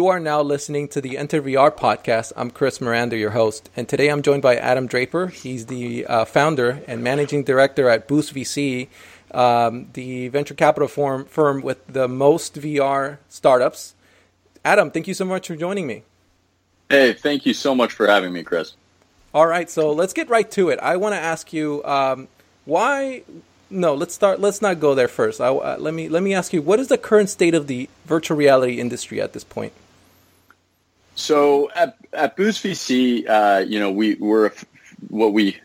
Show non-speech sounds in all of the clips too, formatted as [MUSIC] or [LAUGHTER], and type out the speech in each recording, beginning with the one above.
You are now listening to the Enter VR podcast. I'm Chris Miranda, your host, and today I'm joined by Adam Draper. He's the uh, founder and managing director at Boost VC, um, the venture capital firm, firm with the most VR startups. Adam, thank you so much for joining me. Hey, thank you so much for having me, Chris. All right, so let's get right to it. I want to ask you um, why no, let's start. Let's not go there first. I, uh, let me let me ask you, what is the current state of the virtual reality industry at this point? So at, at Boost VC, uh, you know, we we're what we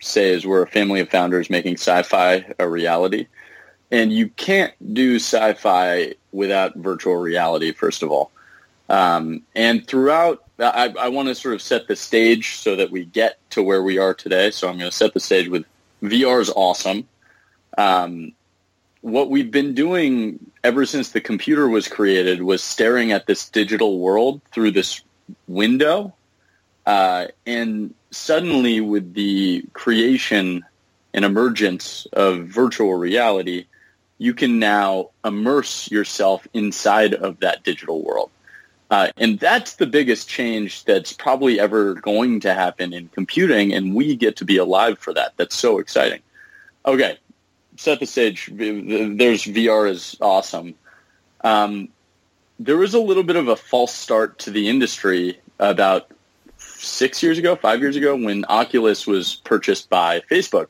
say is we're a family of founders making sci-fi a reality, and you can't do sci-fi without virtual reality. First of all, um, and throughout, I, I want to sort of set the stage so that we get to where we are today. So I'm going to set the stage with VR is awesome. Um, what we've been doing ever since the computer was created was staring at this digital world through this window. Uh, and suddenly with the creation and emergence of virtual reality, you can now immerse yourself inside of that digital world. Uh, and that's the biggest change that's probably ever going to happen in computing, and we get to be alive for that. That's so exciting. Okay, set the stage. There's VR is awesome. Um, there was a little bit of a false start to the industry about six years ago, five years ago, when Oculus was purchased by Facebook,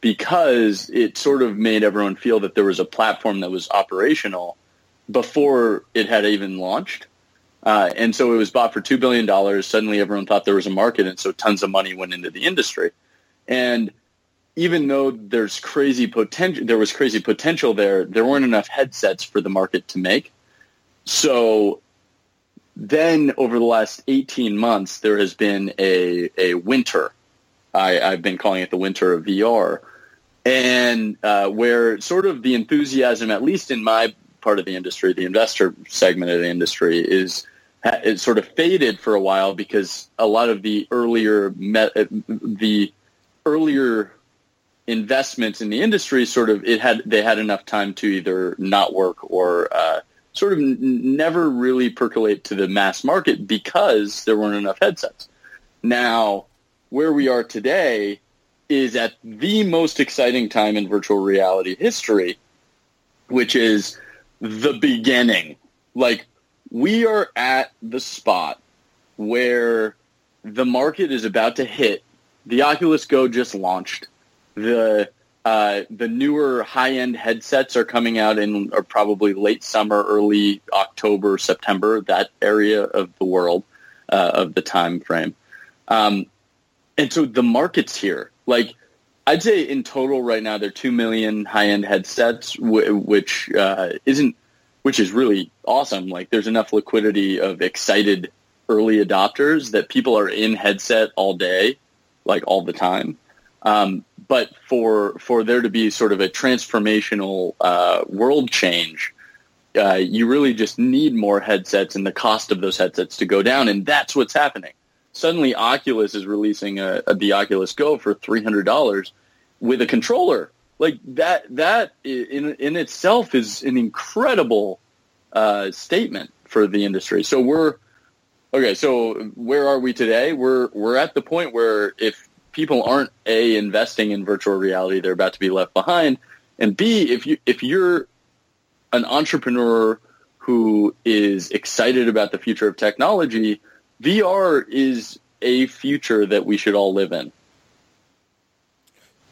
because it sort of made everyone feel that there was a platform that was operational before it had even launched. Uh, and so it was bought for $2 billion. Suddenly everyone thought there was a market, and so tons of money went into the industry. And even though there's crazy potential, there was crazy potential there. There weren't enough headsets for the market to make. So then, over the last 18 months, there has been a a winter. I, I've been calling it the winter of VR, and uh, where sort of the enthusiasm, at least in my part of the industry, the investor segment of the industry, is it sort of faded for a while because a lot of the earlier the earlier investments in the industry sort of it had they had enough time to either not work or uh, sort of n- never really percolate to the mass market because there weren't enough headsets. Now, where we are today is at the most exciting time in virtual reality history, which is the beginning. Like we are at the spot where the market is about to hit. The Oculus Go just launched the uh, the newer high end headsets are coming out in are probably late summer, early October, September, that area of the world uh, of the time frame. Um, and so the market's here. Like I'd say in total right now there are two million high end headsets, which uh, isn't which is really awesome. Like there's enough liquidity of excited early adopters that people are in headset all day, like all the time. Um, but for for there to be sort of a transformational uh, world change, uh, you really just need more headsets and the cost of those headsets to go down, and that's what's happening. Suddenly, Oculus is releasing a, a, the Oculus Go for three hundred dollars with a controller. Like that, that in in itself is an incredible uh, statement for the industry. So we're okay. So where are we today? We're we're at the point where if people aren't a investing in virtual reality, they're about to be left behind. And B, if you if you're an entrepreneur who is excited about the future of technology, VR is a future that we should all live in.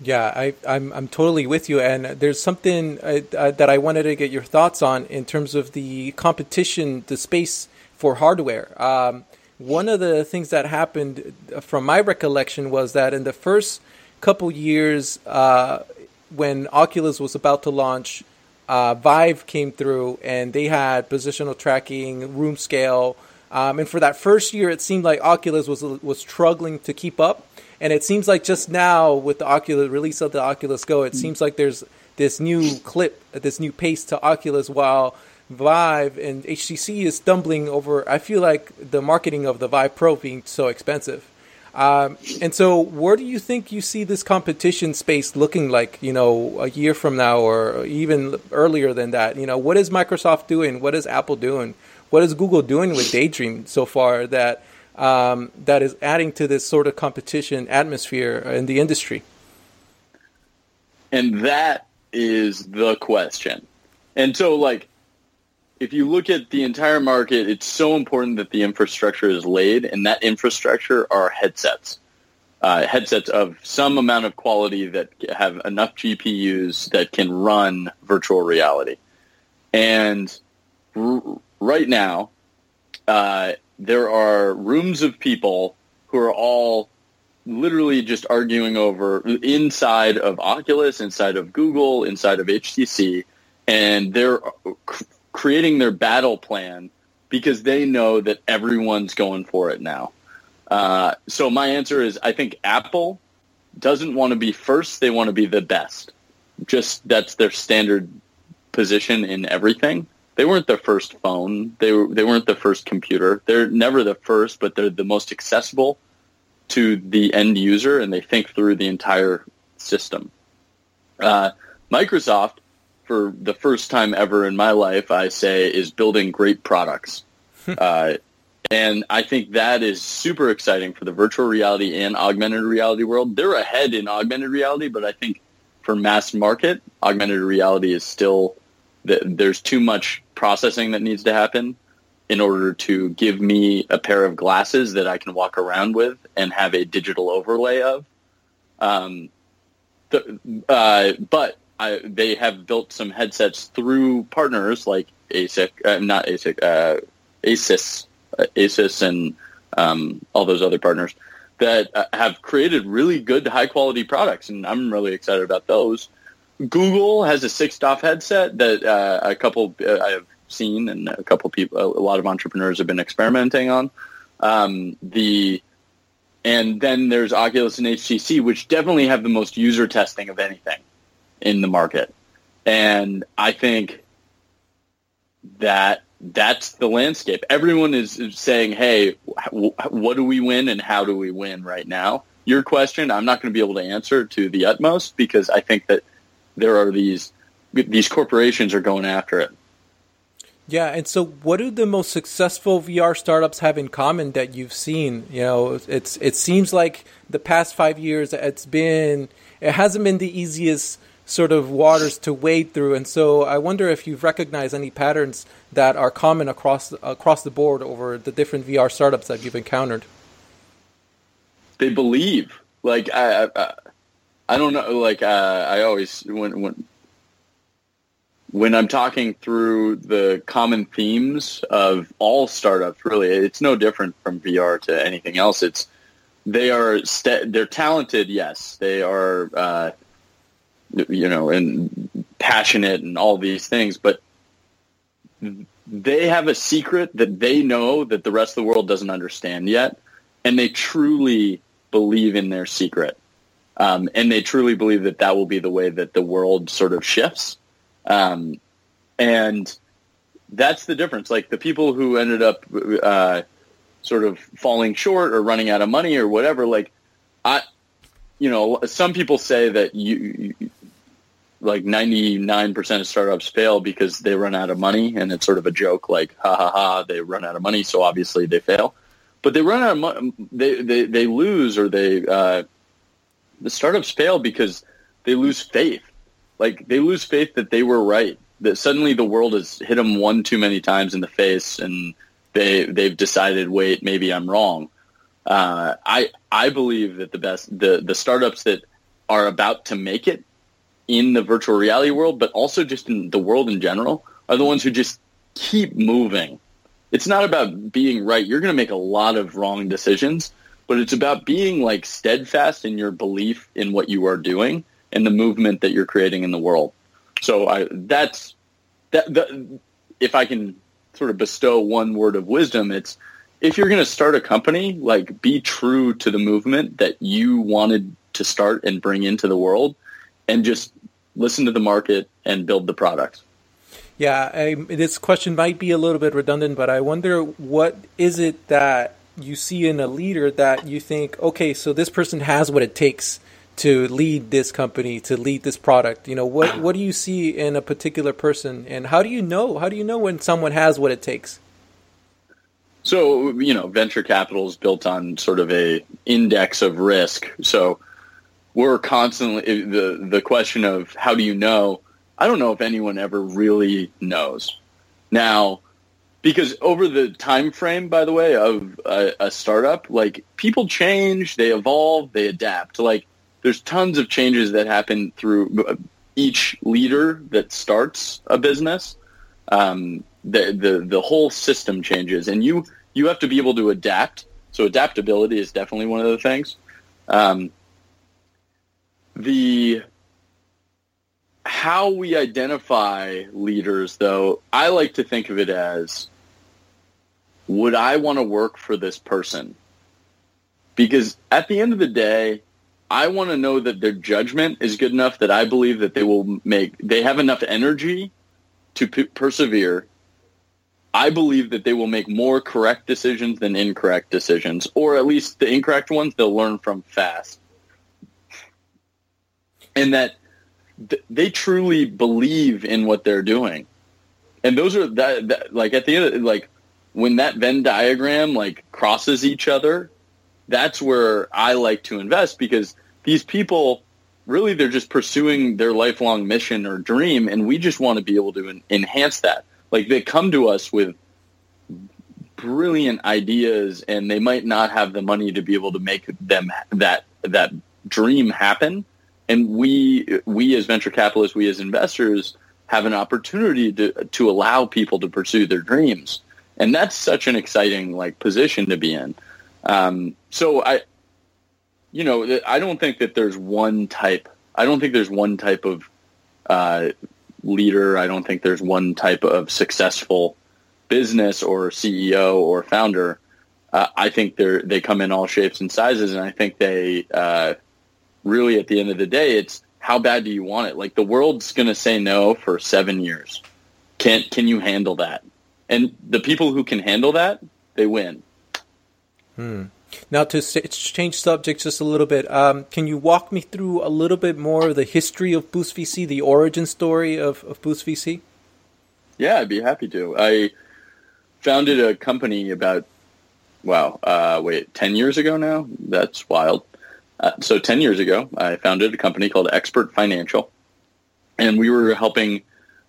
Yeah, I, I'm I'm totally with you, and there's something uh, uh, that I wanted to get your thoughts on in terms of the competition, the space for hardware. Um, one of the things that happened from my recollection was that in the first couple years uh, when Oculus was about to launch, uh, Vive came through and they had positional tracking, room scale, um, and for that first year, it seemed like Oculus was was struggling to keep up. And it seems like just now with the Oculus release of the Oculus Go, it seems like there's this new clip, this new pace to Oculus, while Vive and HTC is stumbling over. I feel like the marketing of the Vive Pro being so expensive. Um, and so, where do you think you see this competition space looking like? You know, a year from now, or even earlier than that. You know, what is Microsoft doing? What is Apple doing? What is Google doing with Daydream so far that um, that is adding to this sort of competition atmosphere in the industry? And that is the question. And so, like, if you look at the entire market, it's so important that the infrastructure is laid, and that infrastructure are headsets. Uh, headsets of some amount of quality that have enough GPUs that can run virtual reality. And r- right now, uh, there are rooms of people who are all literally just arguing over inside of Oculus, inside of Google, inside of HTC, and they're creating their battle plan because they know that everyone's going for it now. Uh, so my answer is I think Apple doesn't want to be first; they want to be the best. Just that's their standard position in everything. They weren't the first phone. They were, they weren't the first computer. They're never the first, but they're the most accessible to the end user, and they think through the entire system. Uh, Microsoft for the first time ever in my life, I say, is building great products. uh, and I think that is super exciting for the virtual reality and augmented reality world. They're ahead in augmented reality, but I think for mass market, augmented reality is still there's too much processing that needs to happen in order to give me a pair of glasses that I can walk around with and have a digital overlay of. Um, the, uh, but I, they have built some headsets through partners like Acer, uh, not Acer, uh, ASUS, uh, ASUS, and um, all those other partners that uh, have created really good, high quality products, and I'm really excited about those. Google has a six DoF headset that uh, a couple uh, I have seen, and a couple people, a lot of entrepreneurs have been experimenting on. Um, the and then there's Oculus and HTC, which definitely have the most user testing of anything in the market. And I think that that's the landscape. Everyone is saying, hey, what do we win and how do we win right now? Your question, I'm not going to be able to answer to the utmost because I think that there are these these corporations are going after it. Yeah, and so what do the most successful VR startups have in common that you've seen? You know, it's it seems like the past 5 years it's been it hasn't been the easiest sort of waters to wade through. And so I wonder if you've recognized any patterns that are common across across the board over the different VR startups that you've encountered. They believe, like I, I, I don't know, like uh, I always when when when I'm talking through the common themes of all startups, really, it's no different from VR to anything else. It's they are st- they're talented, yes, they are. Uh, you know, and passionate and all these things, but they have a secret that they know that the rest of the world doesn't understand yet, and they truly believe in their secret. Um, and they truly believe that that will be the way that the world sort of shifts. Um, and that's the difference. Like the people who ended up uh, sort of falling short or running out of money or whatever, like I, you know, some people say that you, like 99% of startups fail because they run out of money and it's sort of a joke like ha ha ha they run out of money so obviously they fail. But they run out of money they, they, they lose or they uh, the startups fail because they lose faith. Like they lose faith that they were right that suddenly the world has hit them one too many times in the face and they they've decided wait maybe I'm wrong. Uh, I I believe that the best the the startups that are about to make it in the virtual reality world, but also just in the world in general, are the ones who just keep moving. It's not about being right. You're going to make a lot of wrong decisions, but it's about being like steadfast in your belief in what you are doing and the movement that you're creating in the world. So I, that's that, that. If I can sort of bestow one word of wisdom, it's if you're going to start a company, like be true to the movement that you wanted to start and bring into the world and just listen to the market and build the product. Yeah, I, this question might be a little bit redundant, but I wonder what is it that you see in a leader that you think, okay, so this person has what it takes to lead this company, to lead this product? You know, what [CLEARS THROAT] what do you see in a particular person, and how do you know? How do you know when someone has what it takes? So you know, venture capital is built on sort of a index of risk. So we're constantly the the question of how do you know? I don't know if anyone ever really knows. Now, because over the time frame, by the way, of a, a startup, like people change, they evolve, they adapt. Like there's tons of changes that happen through each leader that starts a business. Um, the, the the whole system changes, and you you have to be able to adapt. So adaptability is definitely one of the things. Um, the how we identify leaders, though, I like to think of it as would I want to work for this person? Because at the end of the day, I want to know that their judgment is good enough that I believe that they will make, they have enough energy to p- persevere. I believe that they will make more correct decisions than incorrect decisions, or at least the incorrect ones they'll learn from fast. And that th- they truly believe in what they're doing. And those are that, that like at the end of, like when that Venn diagram like crosses each other, that's where I like to invest because these people really they're just pursuing their lifelong mission or dream and we just want to be able to en- enhance that. Like they come to us with brilliant ideas and they might not have the money to be able to make them that that dream happen and we we as venture capitalists we as investors have an opportunity to to allow people to pursue their dreams and that's such an exciting like position to be in. Um, so I, you know, I don't think that there's one type. I don't think there's one type of uh, leader. I don't think there's one type of successful business or CEO or founder. Uh, I think they they come in all shapes and sizes, and I think they uh, really, at the end of the day, it's how bad do you want it? Like the world's going to say no for seven years. Can can you handle that? and the people who can handle that, they win. Hmm. Now, to change subjects just a little bit, um, can you walk me through a little bit more of the history of Boost VC, the origin story of, of Boost VC? Yeah, I'd be happy to. I founded a company about, wow, uh, wait, 10 years ago now? That's wild. Uh, so 10 years ago, I founded a company called Expert Financial, and we were helping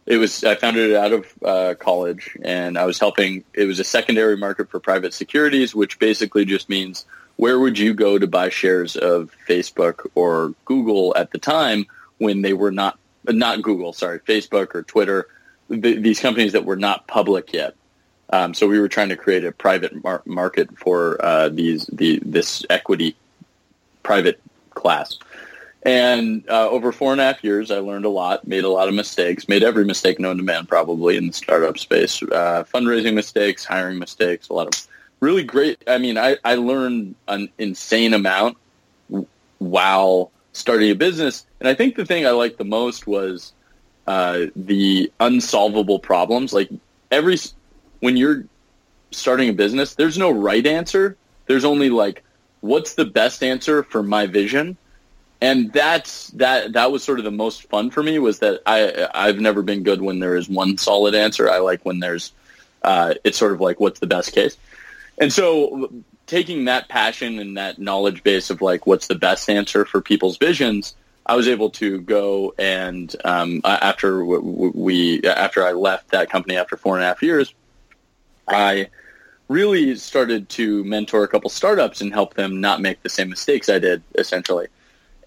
it was I founded it out of uh, college, and I was helping. It was a secondary market for private securities, which basically just means where would you go to buy shares of Facebook or Google at the time when they were not not Google, sorry, Facebook or Twitter, the, these companies that were not public yet. Um, so we were trying to create a private mar- market for uh, these the this equity private class. And uh, over four and a half years, I learned a lot, made a lot of mistakes, made every mistake known to man probably in the startup space, uh, fundraising mistakes, hiring mistakes, a lot of really great. I mean, I, I learned an insane amount while starting a business. And I think the thing I liked the most was uh, the unsolvable problems. Like every, when you're starting a business, there's no right answer. There's only like, what's the best answer for my vision? and that's that that was sort of the most fun for me was that I I've never been good when there is one solid answer. I like when there's uh, it's sort of like what's the best case. And so taking that passion and that knowledge base of like what's the best answer for people's visions, I was able to go and um, after we after I left that company after four and a half years, I really started to mentor a couple startups and help them not make the same mistakes I did essentially.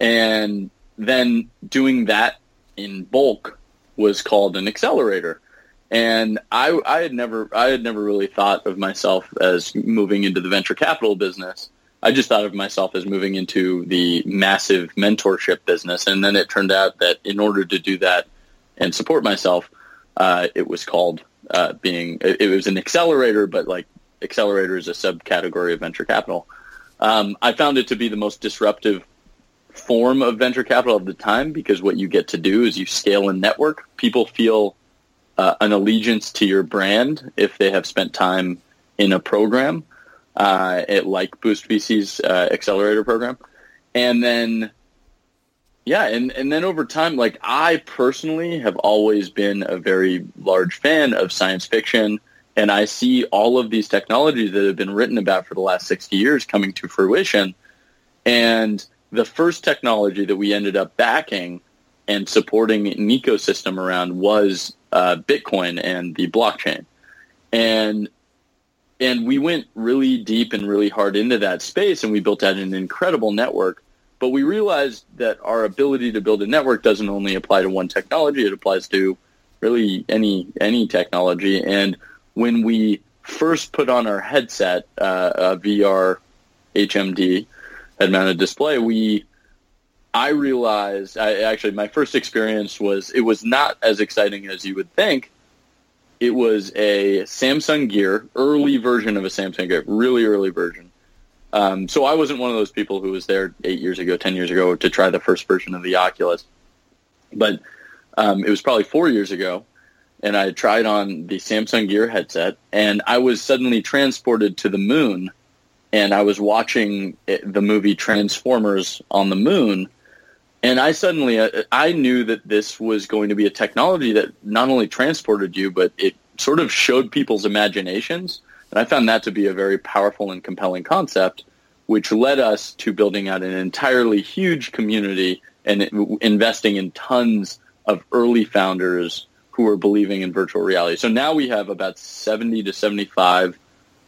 And then doing that in bulk was called an accelerator. And I, I had never, I had never really thought of myself as moving into the venture capital business. I just thought of myself as moving into the massive mentorship business. And then it turned out that in order to do that and support myself, uh, it was called uh, being, it was an accelerator, but like accelerator is a subcategory of venture capital. Um, I found it to be the most disruptive form of venture capital of the time because what you get to do is you scale a network. People feel uh, an allegiance to your brand if they have spent time in a program. uh, at like Boost VC's uh, accelerator program, and then yeah, and and then over time, like I personally have always been a very large fan of science fiction, and I see all of these technologies that have been written about for the last sixty years coming to fruition, and the first technology that we ended up backing and supporting an ecosystem around was uh, Bitcoin and the blockchain, and and we went really deep and really hard into that space, and we built out an incredible network. But we realized that our ability to build a network doesn't only apply to one technology; it applies to really any any technology. And when we first put on our headset, uh, a VR HMD head-mounted display, we I realized I actually my first experience was it was not as exciting as you would think. It was a Samsung Gear, early version of a Samsung Gear, really early version um, so I wasn't one of those people who was there eight years ago, ten years ago to try the first version of the Oculus, but um, it was probably four years ago, and I tried on the Samsung Gear headset, and I was suddenly transported to the moon, and I was watching the movie Transformers on the moon, and I suddenly uh, I knew that this was going to be a technology that not only transported you, but it sort of showed people's imaginations and I found that to be a very powerful and compelling concept, which led us to building out an entirely huge community and investing in tons of early founders who are believing in virtual reality. So now we have about 70 to 75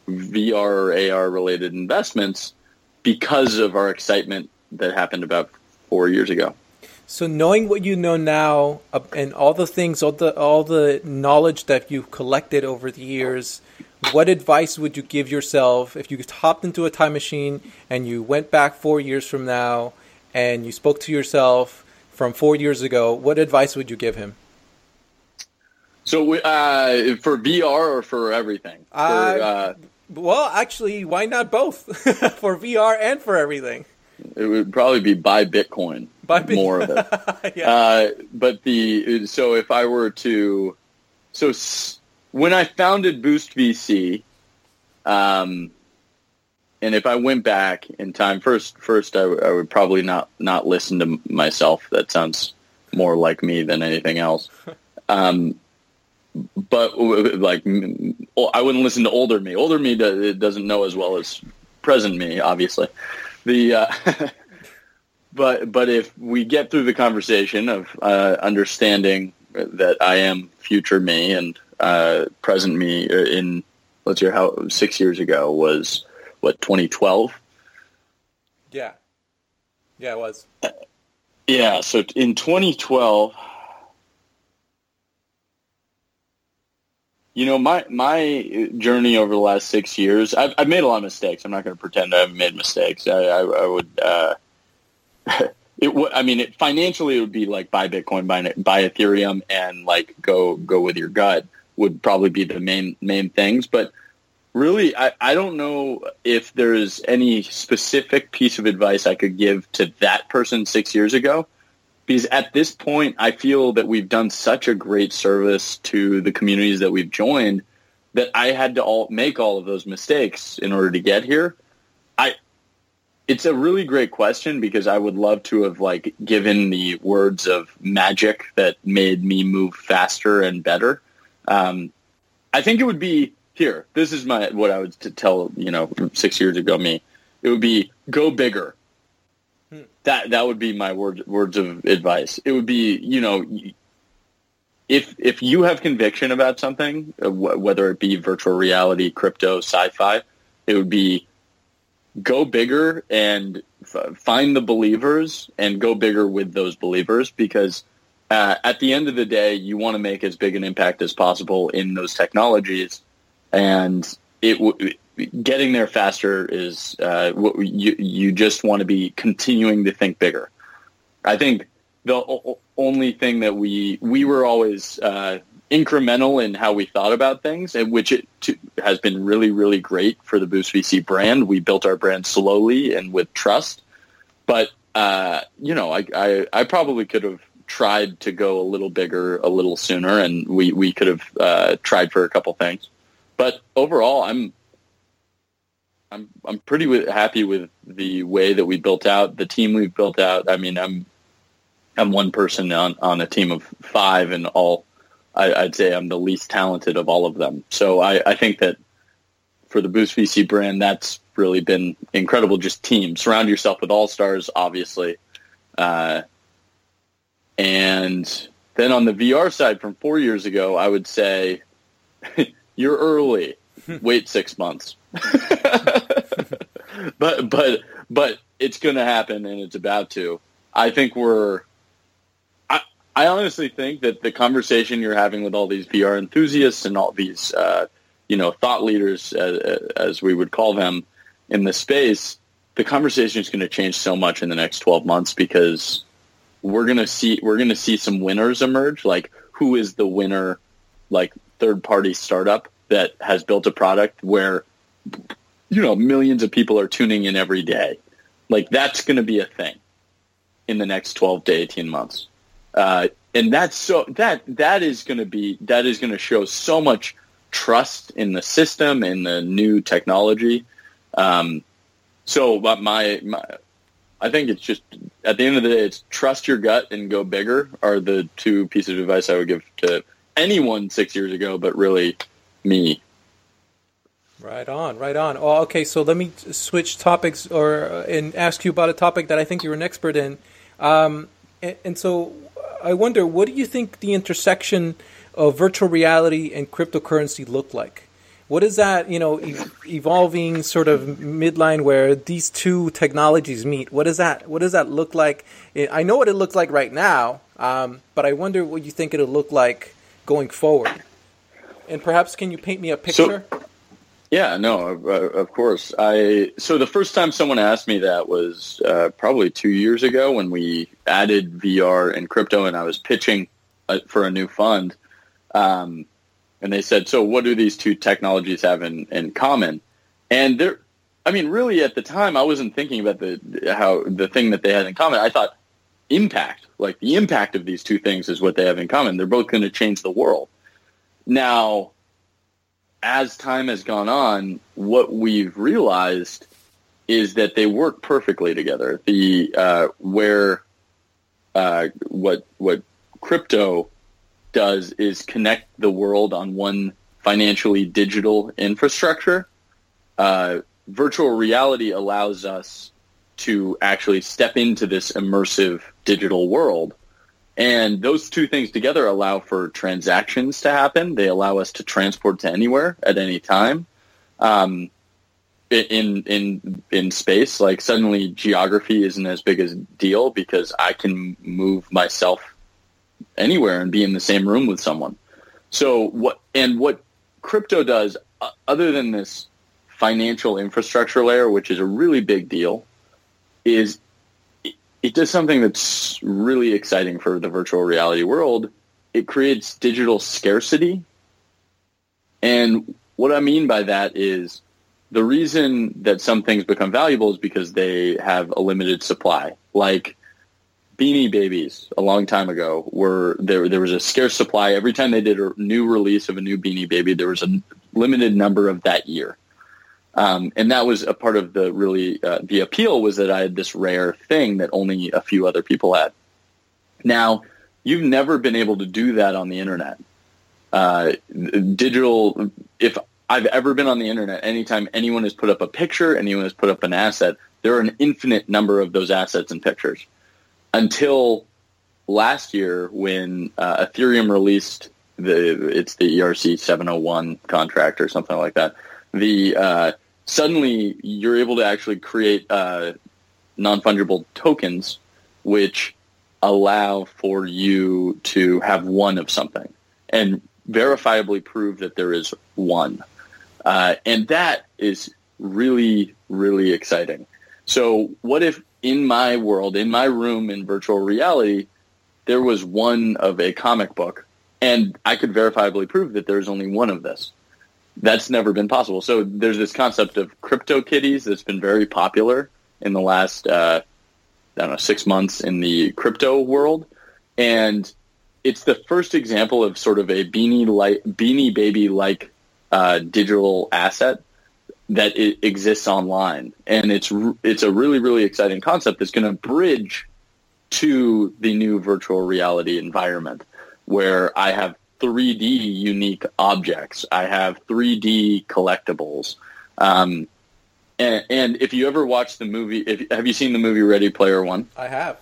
VR or AR related investments because of our excitement that happened about four years ago. So knowing what you know now uh, and all the things, all the all the knowledge that you've collected over the years, what advice would you give yourself if you hopped into a time machine and you went back four years from now and you spoke to yourself from four years ago? What advice would you give him? So, uh, for VR or for everything? For, uh, well, actually, why not both? [LAUGHS] for VR and for everything. It would probably be buy Bitcoin. Buy Bitcoin. More of it. [LAUGHS] yeah. uh, but the so if I were to so when I founded Boost VC, um, and if I went back in time, first, first I, w- I would probably not not listen to myself. That sounds more like me than anything else. [LAUGHS] Um, but like, I wouldn't listen to older me. Older me doesn't know as well as present me, obviously. The uh, [LAUGHS] but but if we get through the conversation of uh, understanding that I am future me and uh, present me in let's hear how six years ago was what 2012. Yeah, yeah, it was. yeah, so in 2012, you know my my journey over the last six years, I've, I've made a lot of mistakes. I'm not going to pretend I haven't made mistakes. I, I, I would. Uh, [LAUGHS] it w- I mean, it, financially, it would be like buy Bitcoin, buy buy Ethereum, and like go go with your gut would probably be the main main things. But really, I, I don't know if there's any specific piece of advice I could give to that person six years ago. Because at this point, I feel that we've done such a great service to the communities that we've joined that I had to all make all of those mistakes in order to get here. I, it's a really great question because I would love to have like given the words of magic that made me move faster and better. Um, I think it would be here. This is my what I would tell you know six years ago me. It would be go bigger. That that would be my words words of advice. It would be you know if if you have conviction about something, whether it be virtual reality, crypto, sci-fi, it would be go bigger and f- find the believers and go bigger with those believers because uh, at the end of the day, you want to make as big an impact as possible in those technologies, and it w- getting there faster is uh, you you just want to be continuing to think bigger. I think the o- only thing that we we were always uh, incremental in how we thought about things, and which it has been really really great for the Boost VC brand. We built our brand slowly and with trust, but uh, you know, I, I I probably could have tried to go a little bigger a little sooner, and we we could have uh, tried for a couple things. But overall, I'm I'm I'm pretty w- happy with the way that we built out the team we've built out. I mean, I'm I'm one person on on a team of five, and all I, would say I'm the least talented of all of them. So I, I think that for the Boost VC brand, that's really been incredible. Just team, surround yourself with all stars, obviously, uh, and then on the VR side, from four years ago, I would say [LAUGHS] you're early. [LAUGHS] Wait six months. [LAUGHS] but but but it's going to happen, and it's about to. I think we're. I I honestly think that the conversation you're having with all these VR enthusiasts and all these uh, you know thought leaders, uh, as we would call them, in the space, the conversation is going to change so much in the next 12 months because we're gonna see we're gonna see some winners emerge. Like who is the winner, like third party startup that has built a product where you know millions of people are tuning in every day. Like that's going to be a thing in the next twelve to eighteen months, uh, and that's so that that is going to be that is going to show so much trust in the system and the new technology. Um, so, but my, my I think it's just at the end of the day, it's trust your gut and go bigger are the two pieces of advice I would give to anyone six years ago, but really me. Right on, right on. Oh, okay, so let me switch topics or uh, and ask you about a topic that I think you're an expert in. Um, and, and so I wonder, what do you think the intersection of virtual reality and cryptocurrency look like? what is that you know e- evolving sort of midline where these two technologies meet what does that what does that look like i know what it looks like right now um, but i wonder what you think it'll look like going forward and perhaps can you paint me a picture so, yeah no of course i so the first time someone asked me that was uh, probably two years ago when we added vr and crypto and i was pitching uh, for a new fund um, and they said, "So what do these two technologies have in, in common?" And there, I mean, really, at the time, I wasn't thinking about the how the thing that they had in common. I thought impact, like the impact of these two things, is what they have in common. They're both going to change the world. Now, as time has gone on, what we've realized is that they work perfectly together. The uh, where uh, what what crypto does is connect the world on one financially digital infrastructure. Uh, virtual reality allows us to actually step into this immersive digital world. And those two things together allow for transactions to happen. They allow us to transport to anywhere at any time. Um, in in in space, like suddenly geography isn't as big a deal because I can move myself anywhere and be in the same room with someone. So what and what crypto does, uh, other than this financial infrastructure layer, which is a really big deal, is it, does something that's really exciting for the virtual reality world. It creates digital scarcity. And what I mean by that is the reason that some things become valuable is because they have a limited supply. Like Beanie Babies a long time ago were there. There was a scarce supply every time they did a new release of a new Beanie Baby. There was a limited number of that year, um, and that was a part of the really uh, the appeal was that I had this rare thing that only a few other people had. Now you've never been able to do that on the internet. Uh, digital. If I've ever been on the internet, anytime anyone has put up a picture, anyone has put up an asset, there are an infinite number of those assets and pictures until last year when uh, Ethereum released the it's the ERC 701 contract or something like that. The uh, suddenly you're able to actually create uh, non fungible tokens, which allow for you to have one of something and verifiably prove that there is one, uh, and that is really really exciting. So what if in my world, in my room in virtual reality, there was one of a comic book, and I could verifiably prove that there's only one of this. That's never been possible. So there's this concept of CryptoKitties that's been very popular in the last, uh, I don't know, six months in the crypto world, and it's the first example of sort of a beanie like beanie baby like uh, digital asset that exists online, and it's it's a really really exciting concept that's going to bridge to the new virtual reality environment where I have 3D unique objects, I have 3D collectibles. Um, and, and, if you ever watch the movie, if, have you seen the movie Ready Player One? I have.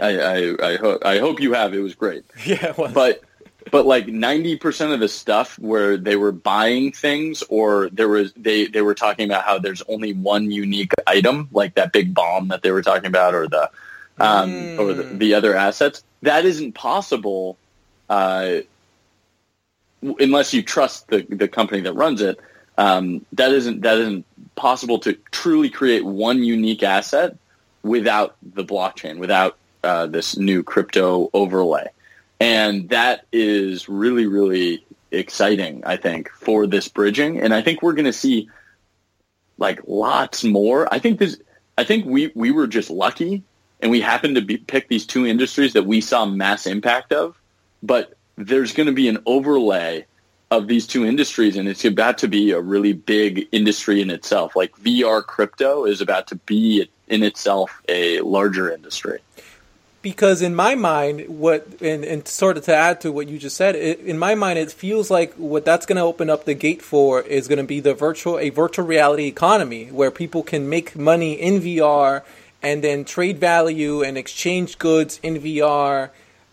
I I, I, ho- I hope you have. It was great. [LAUGHS] Yeah, it was. but but like 90% of the stuff where they were buying things or there was they they were talking about how there's only one unique item like that big bomb that they were talking about or the um, mm. or the, the, other assets that isn't possible uh, unless you trust the the company that runs it um, that isn't that isn't possible to truly create one unique asset without the blockchain without uh, this new crypto overlay and that is really, really exciting, I think, for this bridging. And I think we're going to see like lots more. I think this, I think we, we were just lucky and we happened to be, pick these two industries that we saw mass impact of, but there's going to be an overlay of these two industries and it's about to be a really big industry in itself. Like VR crypto is about to be in itself a larger industry because in my mind, what and, and sort of to add to what you just said, it, in my mind, it feels like what that's going to open up the gate for is going to be the virtual a virtual reality economy where people can make money in VR and then trade value and exchange goods in VR,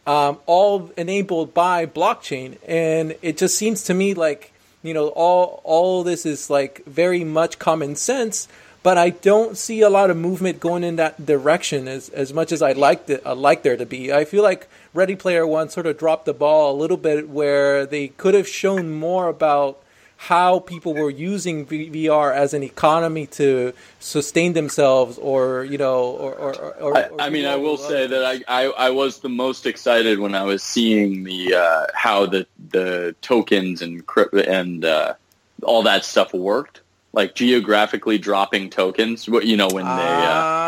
um, all enabled by blockchain. And it just seems to me like you know all all this is like very much common sense but I don't see a lot of movement going in that direction as as much as I'd like I'd like there to be. I feel like Ready Player One sort of dropped the ball a little bit where they could have shown more about how people were using VR as an economy to sustain themselves, or you know, or. or, or, I, I mean, I will say that I, I, I was the most excited when I was seeing the uh, how the the tokens and and uh, all that stuff worked like geographically dropping tokens. You know when they uh,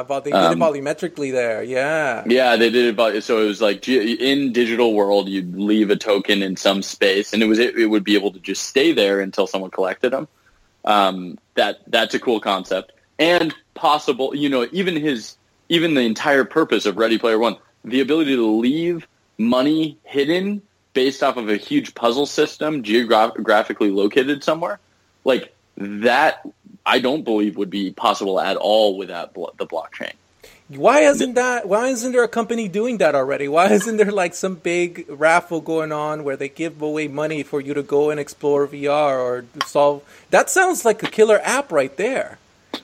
about they did um, it volumetrically there. Yeah, yeah, they did it. About, so it was like in digital world, you'd leave a token in some space, and it was it, it would be able to just stay there until someone collected them. Um, that that's a cool concept and possible. You know, even his even the entire purpose of Ready Player One, the ability to leave money hidden based off of a huge puzzle system geographically located somewhere. Like that I don't believe would be possible at all without the blockchain. Why isn't that? Why isn't there a company doing that already? Why isn't there like some big raffle going on where they give away money for you to go and explore VR or solve? That sounds like a killer app right there,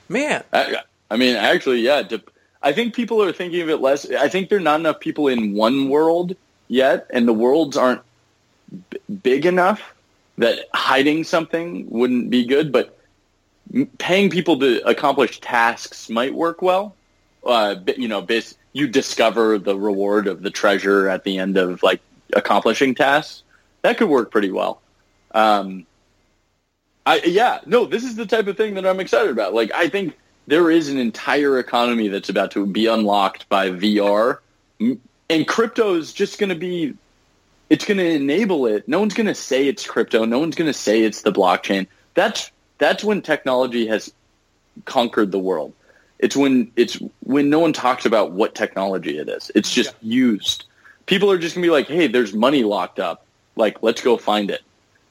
man. I, I mean, actually, yeah. I think people are thinking of it less. I think there are not enough people in one world yet, and the worlds aren't b- big enough that hiding something wouldn't be good, but paying people to accomplish tasks might work well. Uh, you know, you discover the reward of the treasure at the end of like accomplishing tasks. That could work pretty well. Um, I, yeah, no, this is the type of thing that I'm excited about. Like, I think there is an entire economy that's about to be unlocked by VR, and crypto is just going to be it's going to enable it. No one's going to say it's crypto. No one's going to say it's the blockchain. That's that's when technology has conquered the world. It's when it's when no one talks about what technology it is. It's just yeah. used. People are just going to be like, "Hey, there's money locked up. Like, let's go find it."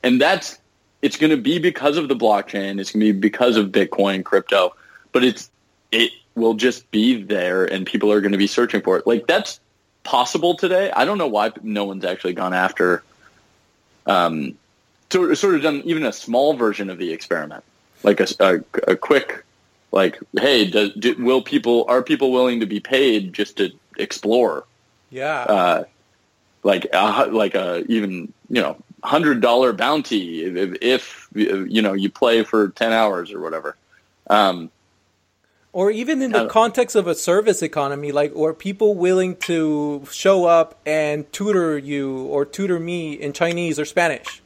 And that's it's going to be because of the blockchain. It's going to be because of Bitcoin, crypto. But it's it will just be there, and people are going to be searching for it. Like that's possible today. I don't know why no one's actually gone after, um, to, sort of done even a small version of the experiment, like a, a, a quick, like, hey, does, do, will people are people willing to be paid just to explore? Yeah. Uh, like a, like a even you know hundred dollar bounty if, if, you know you play for ten hours or whatever. Um, or even in the context of a service economy like or people willing to show up and tutor you or tutor me in chinese or spanish.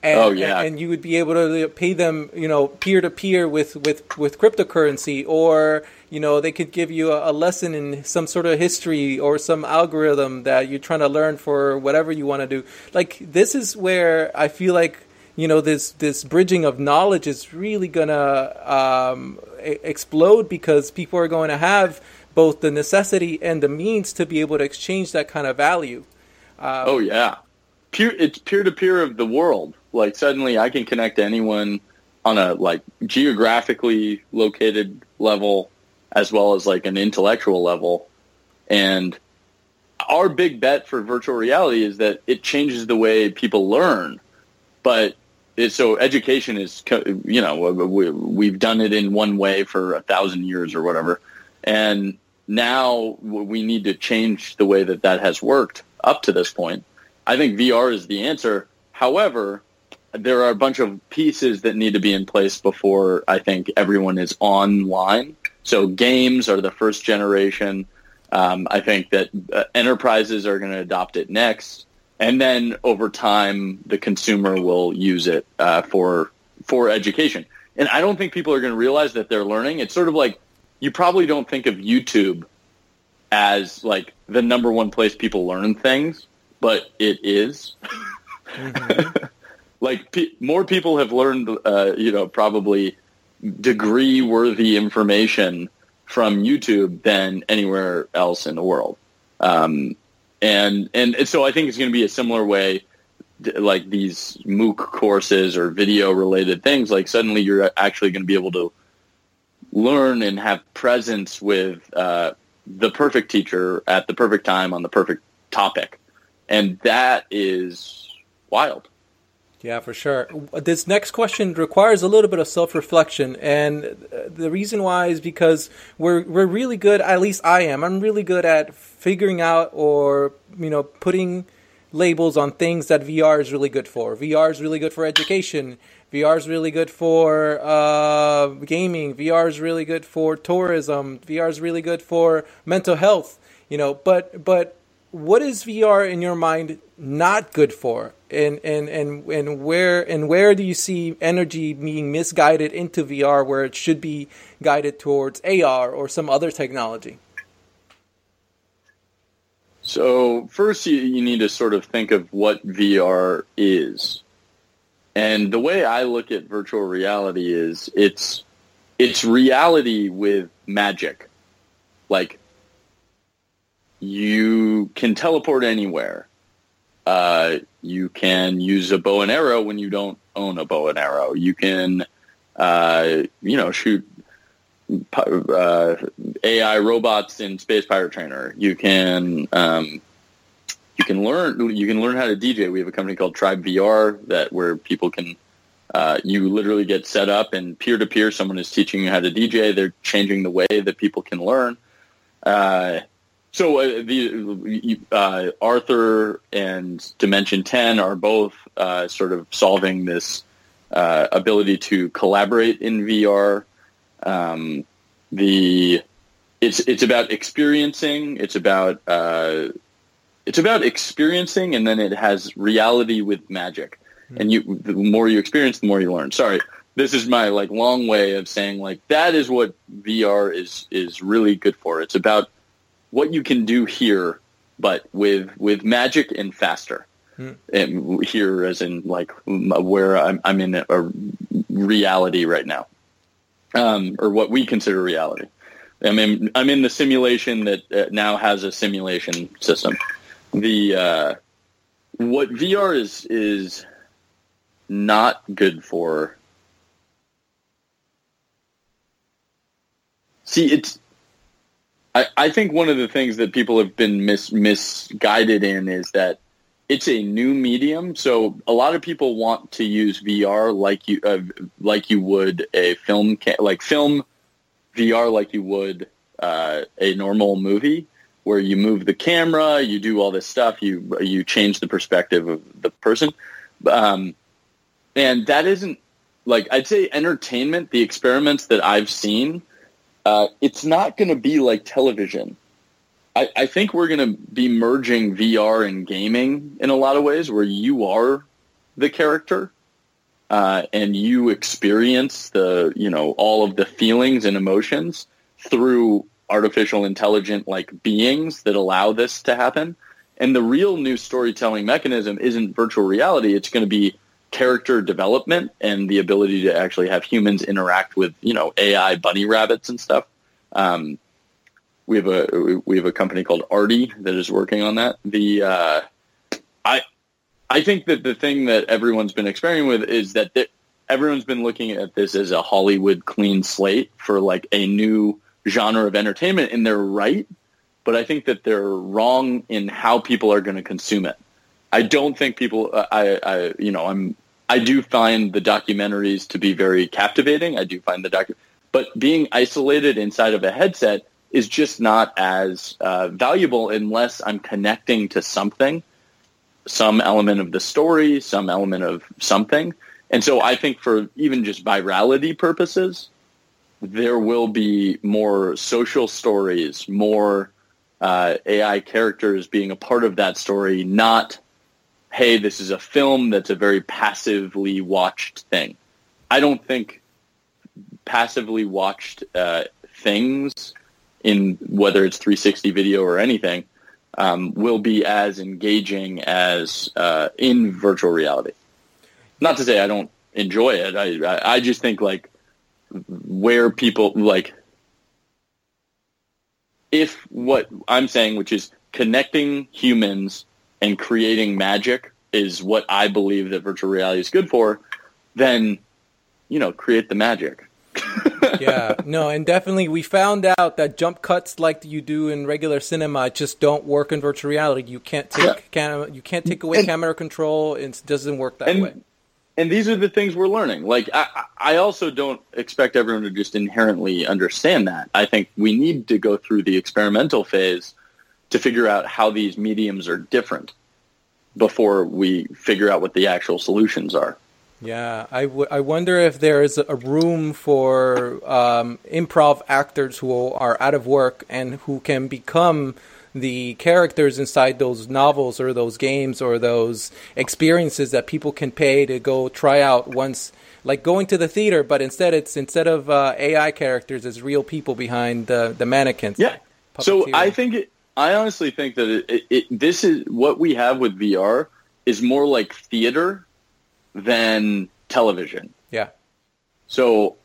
And, oh yeah. and, and you would be able to pay them you know peer to peer with with with cryptocurrency. Or you know they could give you a, a lesson in some sort of history or some algorithm that you're trying to learn for whatever you want to do. Like this is where i feel like you know this this bridging of knowledge is really gonna um, explode because people are going to have both the necessity and the means to be able to exchange that kind of value. Um, oh yeah, peer it's peer to peer of the world. Like suddenly, I can connect to anyone on a like geographically located level as well as like an intellectual level. And our big bet for virtual reality is that it changes the way people learn. But so education is, you know, we, we've done it in one way for a thousand years or whatever. And now we need to change the way that that has worked up to this point. I think VR is the answer. However, there are a bunch of pieces that need to be in place before I think everyone is online. So games are the first generation. Um, I think that uh, enterprises are going to adopt it next, and then over time, the consumer will use it uh, for for education. And I don't think people are going to realize that they're learning. It's sort of like you probably don't think of YouTube as like the number one place people learn things, but it is. Mm-hmm. [LAUGHS] like pe- more people have learned, uh, you know, probably degree worthy information from YouTube than anywhere else in the world. Um, and, and so I think it's going to be a similar way, like these MOOC courses or video related things. Like suddenly you're actually going to be able to learn and have presence with uh, the perfect teacher at the perfect time on the perfect topic, and that is wild. Yeah, for sure. This next question requires a little bit of self-reflection, and the reason why is because we're we're really good. At least I am. I'm really good at figuring out or you know putting labels on things that VR is really good for. VR is really good for education. VR is really good for uh, gaming. VR is really good for tourism. VR is really good for mental health. You know, but but what is VR in your mind not good for? And and and and where and where do you see energy being misguided into VR where it should be guided towards AR or some other technology? So first, you, you need to sort of think of what VR is, and the way I look at virtual reality is it's it's reality with magic, like you can teleport anywhere. Uh, you can use a bow and arrow when you don't own a bow and arrow. You can, uh, you know, shoot uh, AI robots in Space Pirate Trainer. You can um, you can learn you can learn how to DJ. We have a company called Tribe VR that where people can uh, you literally get set up and peer to peer. Someone is teaching you how to DJ. They're changing the way that people can learn. So uh, the uh, Arthur and Dimension Ten are both uh, sort of solving this uh, ability to collaborate in VR. Um, the it's it's about experiencing. It's about uh, it's about experiencing, and then it has reality with magic. Mm-hmm. And you, the more you experience, the more you learn. Sorry, this is my like long way of saying like that is what VR is is really good for. It's about what you can do here, but with with magic and faster. Hmm. And here, as in like where I'm, I'm in a reality right now, um, or what we consider reality. I'm in I'm in the simulation that uh, now has a simulation system. The uh, what VR is is not good for. See, it's I, I think one of the things that people have been mis, misguided in is that it's a new medium. So a lot of people want to use VR like you uh, like you would a film ca- like film VR like you would uh, a normal movie where you move the camera, you do all this stuff, you you change the perspective of the person, um, and that isn't like I'd say entertainment. The experiments that I've seen uh, it's not going to be like television. I, I think we're going to be merging VR and gaming in a lot of ways where you are the character uh, and you experience the, you know, all of the feelings and emotions through artificial intelligent like beings that allow this to happen. And the real new storytelling mechanism isn't virtual reality. It's going to be character development and the ability to actually have humans interact with you know AI bunny rabbits and stuff. Um, we have a we have a company called Arty that is working on that. The uh, I I think that the thing that everyone's been experimenting with is that th- everyone's been looking at this as a Hollywood clean slate for like a new genre of entertainment, and they're right. But I think that they're wrong in how people are going to consume it. I don't think people. I, I, you know, I'm. I do find the documentaries to be very captivating. I do find the docu, but being isolated inside of a headset is just not as uh, valuable unless I'm connecting to something, some element of the story, some element of something. And so I think for even just virality purposes, there will be more social stories, more uh, AI characters being a part of that story, not hey, this is a film that's a very passively watched thing. I don't think passively watched uh, things in whether it's 360 video or anything um, will be as engaging as uh, in virtual reality. Not to say I don't enjoy it. I, I, I just think like where people like if what I'm saying, which is connecting humans and creating magic is what I believe that virtual reality is good for, then, you know, create the magic. [LAUGHS] yeah, no, and definitely we found out that jump cuts like you do in regular cinema just don't work in virtual reality. You can't take yeah. cam- you can't take away and, camera control. It doesn't work that and, way. And these are the things we're learning. Like I, I also don't expect everyone to just inherently understand that. I think we need to go through the experimental phase to figure out how these mediums are different before we figure out what the actual solutions are. Yeah, I, w- I wonder if there is a room for um, improv actors who are out of work and who can become the characters inside those novels or those games or those experiences that people can pay to go try out once like going to the theater but instead it's instead of uh, ai characters it's real people behind the, the mannequins. Yeah. So i think it, I honestly think that it, it, it, this is what we have with VR is more like theater than television. Yeah. So,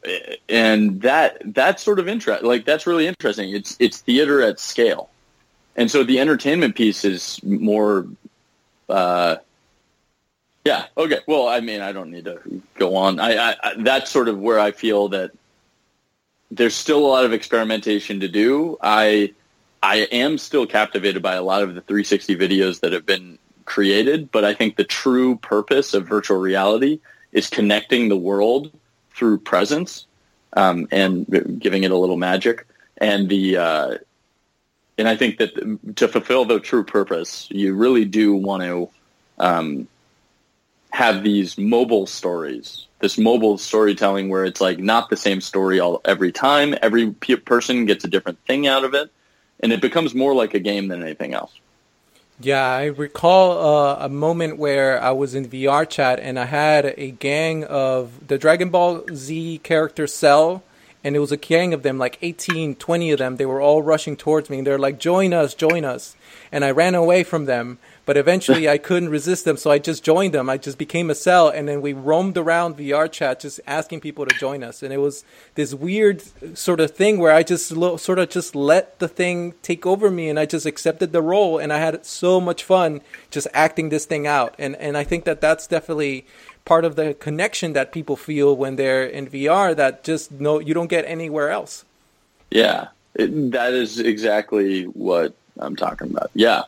and that that's sort of interest, like that's really interesting. It's it's theater at scale, and so the entertainment piece is more. Uh, yeah. Okay. Well, I mean, I don't need to go on. I, I, I that's sort of where I feel that there's still a lot of experimentation to do. I I am still captivated by a lot of the 360 videos that have been created, but I think the true purpose of virtual reality is connecting the world through presence um, and giving it a little magic. And the uh, and I think that to fulfill the true purpose, you really do want to um, have these mobile stories, this mobile storytelling where it's like not the same story all every time. Every person gets a different thing out of it and it becomes more like a game than anything else. Yeah, I recall uh, a moment where I was in VR chat and I had a gang of the Dragon Ball Z character Cell, and it was a gang of them, like 18, 20 of them. They were all rushing towards me, and they're like, "Join us, join us!" And I ran away from them but eventually I couldn't resist them, so I just joined them. I just became a cell, and then we roamed around VR chat, just asking people to join us. And it was this weird sort of thing where I just lo- sort of just let the thing take over me, and I just accepted the role, and I had so much fun just acting this thing out. And and I think that that's definitely part of the connection that people feel when they're in VR that just no you don't get anywhere else. Yeah, it, that is exactly what I'm talking about. Yeah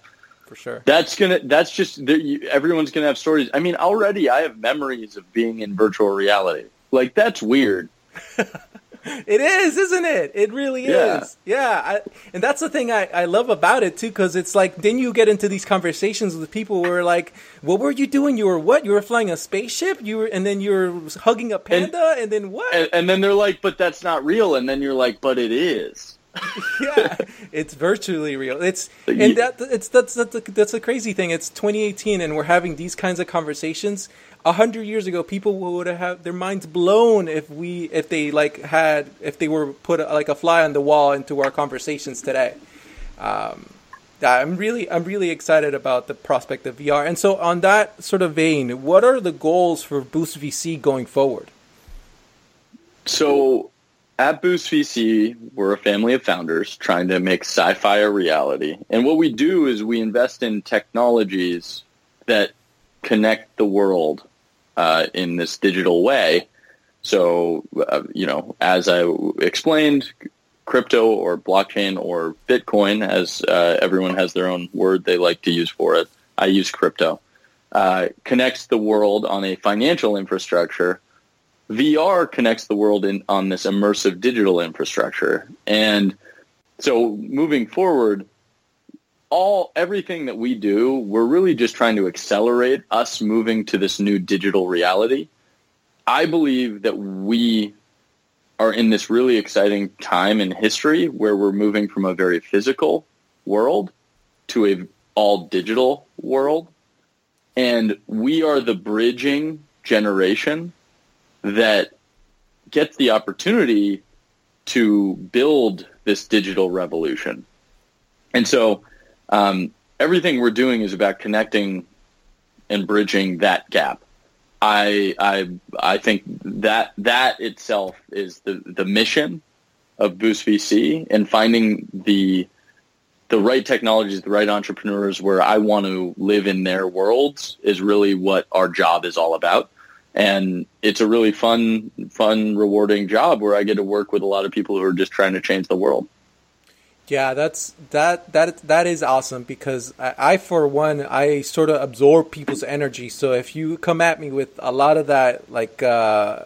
for sure. That's gonna. That's just everyone's gonna have stories. I mean, already I have memories of being in virtual reality. Like that's weird. [LAUGHS] it is, isn't it? It really yeah. is. Yeah, I, and that's the thing I, I love about it too, because it's like then you get into these conversations with people who are like, "What were you doing? You were what? You were flying a spaceship? You were, and then you're hugging a panda, and, and then what? And, and then they're like, "But that's not real," and then you're like, "But it is." [LAUGHS] yeah, it's virtually real. It's and that it's that's that's a, that's a crazy thing. It's 2018, and we're having these kinds of conversations. A hundred years ago, people would have their minds blown if we if they like had if they were put like a fly on the wall into our conversations today. Um, I'm really I'm really excited about the prospect of VR. And so on that sort of vein, what are the goals for Boost VC going forward? So at Boost VC, we're a family of founders trying to make sci-fi a reality. And what we do is we invest in technologies that connect the world uh, in this digital way. So, uh, you know, as I explained, crypto or blockchain or Bitcoin, as uh, everyone has their own word they like to use for it. I use crypto. Uh, connects the world on a financial infrastructure. VR connects the world in, on this immersive digital infrastructure. And so moving forward, all everything that we do, we're really just trying to accelerate us moving to this new digital reality. I believe that we are in this really exciting time in history where we're moving from a very physical world to a all digital world. And we are the bridging generation that gets the opportunity to build this digital revolution. And so um, everything we're doing is about connecting and bridging that gap. I I I think that that itself is the the mission of Boost VC and finding the the right technologies, the right entrepreneurs where I want to live in their worlds is really what our job is all about. And it's a really fun, fun, rewarding job where I get to work with a lot of people who are just trying to change the world. Yeah, that's that that that is awesome because I, I, for one I sort of absorb people's energy. So if you come at me with a lot of that like uh,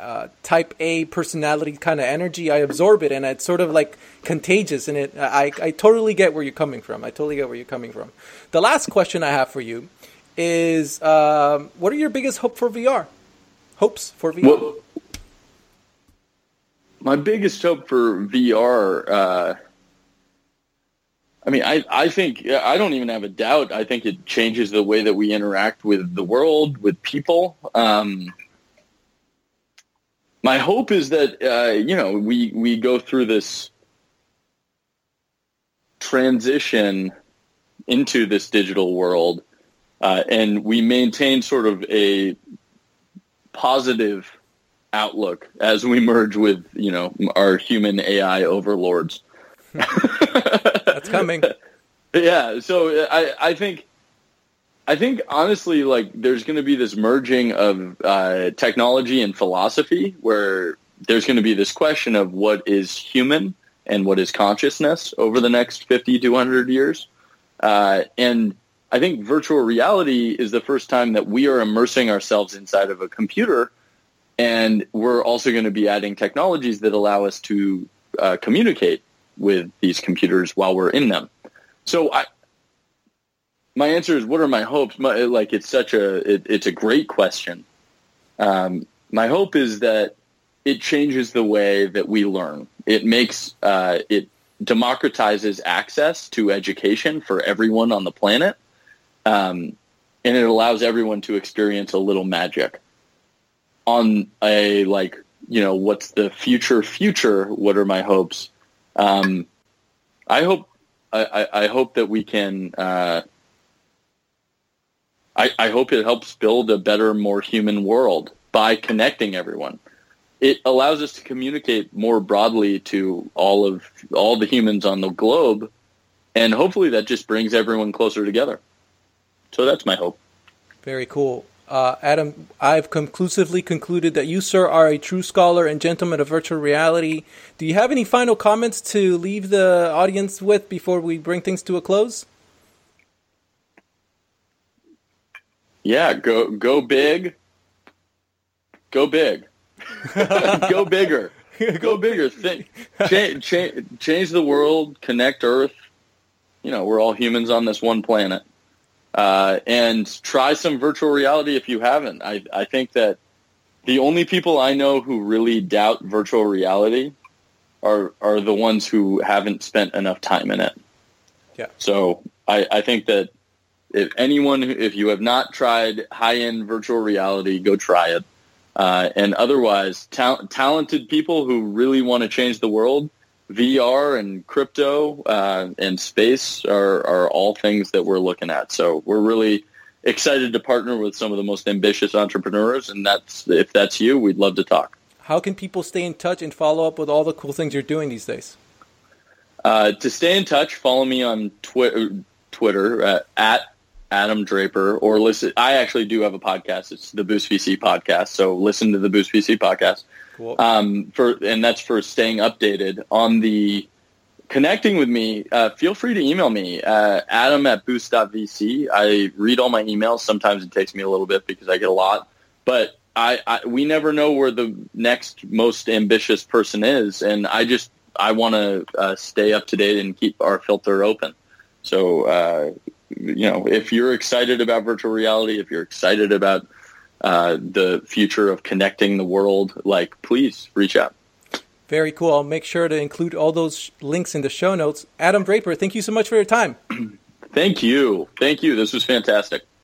uh, type A personality kind of energy, I absorb it and it's sort of like contagious. And it I I totally get where you're coming from. I totally get where you're coming from. The last question I have for you is um, what are your biggest hope for VR? Hopes for VR. Well, my biggest hope for VR. Uh, I mean, I, I think I don't even have a doubt. I think it changes the way that we interact with the world, with people. Um, my hope is that uh, you know we we go through this transition into this digital world, uh, and we maintain sort of a positive outlook as we merge with you know our human AI overlords. [LAUGHS] That's coming. yeah. So I, I think, I think honestly, like there's going to be this merging of uh, technology and philosophy, where there's going to be this question of what is human and what is consciousness over the next 50 to 100 years. Uh, and I think virtual reality is the first time that we are immersing ourselves inside of a computer, and we're also going to be adding technologies that allow us to uh, communicate with these computers while we're in them. So I, my answer is, what are my hopes? My, like it's such a, it, it's a great question. Um, my hope is that it changes the way that we learn. It makes, uh, it democratizes access to education for everyone on the planet. Um, and it allows everyone to experience a little magic on a like you know what's the future future what are my hopes um, I hope I, I, hope that we can. Uh, I, I hope it helps build a better, more human world by connecting everyone. It allows us to communicate more broadly to all of all the humans on the globe, and hopefully that just brings everyone closer together. So that's my hope. Very cool. Uh, Adam, I've conclusively concluded that you, sir, are a true scholar and gentleman of virtual reality. Do you have any final comments to leave the audience with before we bring things to a close? Yeah, go go big. Go big. [LAUGHS] go bigger. Go bigger. Think, change, change, change the world. Connect Earth. You know, we're all humans on this one planet. Uh, and try some virtual reality if you haven't. I, I think that the only people I know who really doubt virtual reality are are the ones who haven't spent enough time in it. Yeah. So I, I think that if anyone, if you have not tried high end virtual reality, go try it. Uh, and otherwise, ta- talented people who really want to change the world, VR and crypto uh, and space are, are all things that we're looking at. So we're really excited to partner with some of the most ambitious entrepreneurs, and that's if that's you, we'd love to talk. How can people stay in touch and follow up with all the cool things you're doing these days? Uh, to stay in touch, follow me on twi- Twitter uh, at Adam Draper, or listen. I actually do have a podcast. It's the Boost VC podcast. So listen to the Boost VC podcast. Cool. Um, for and that's for staying updated on the connecting with me. Uh, feel free to email me, uh, Adam at Boost.vc. I read all my emails. Sometimes it takes me a little bit because I get a lot, but I, I we never know where the next most ambitious person is, and I just I want to uh, stay up to date and keep our filter open. So, uh, you know, if you're excited about virtual reality, if you're excited about uh, the future of connecting the world, like, please reach out. Very cool. I'll make sure to include all those links in the show notes. Adam Draper, thank you so much for your time. [CLEARS THROAT] thank you. Thank you. This was fantastic.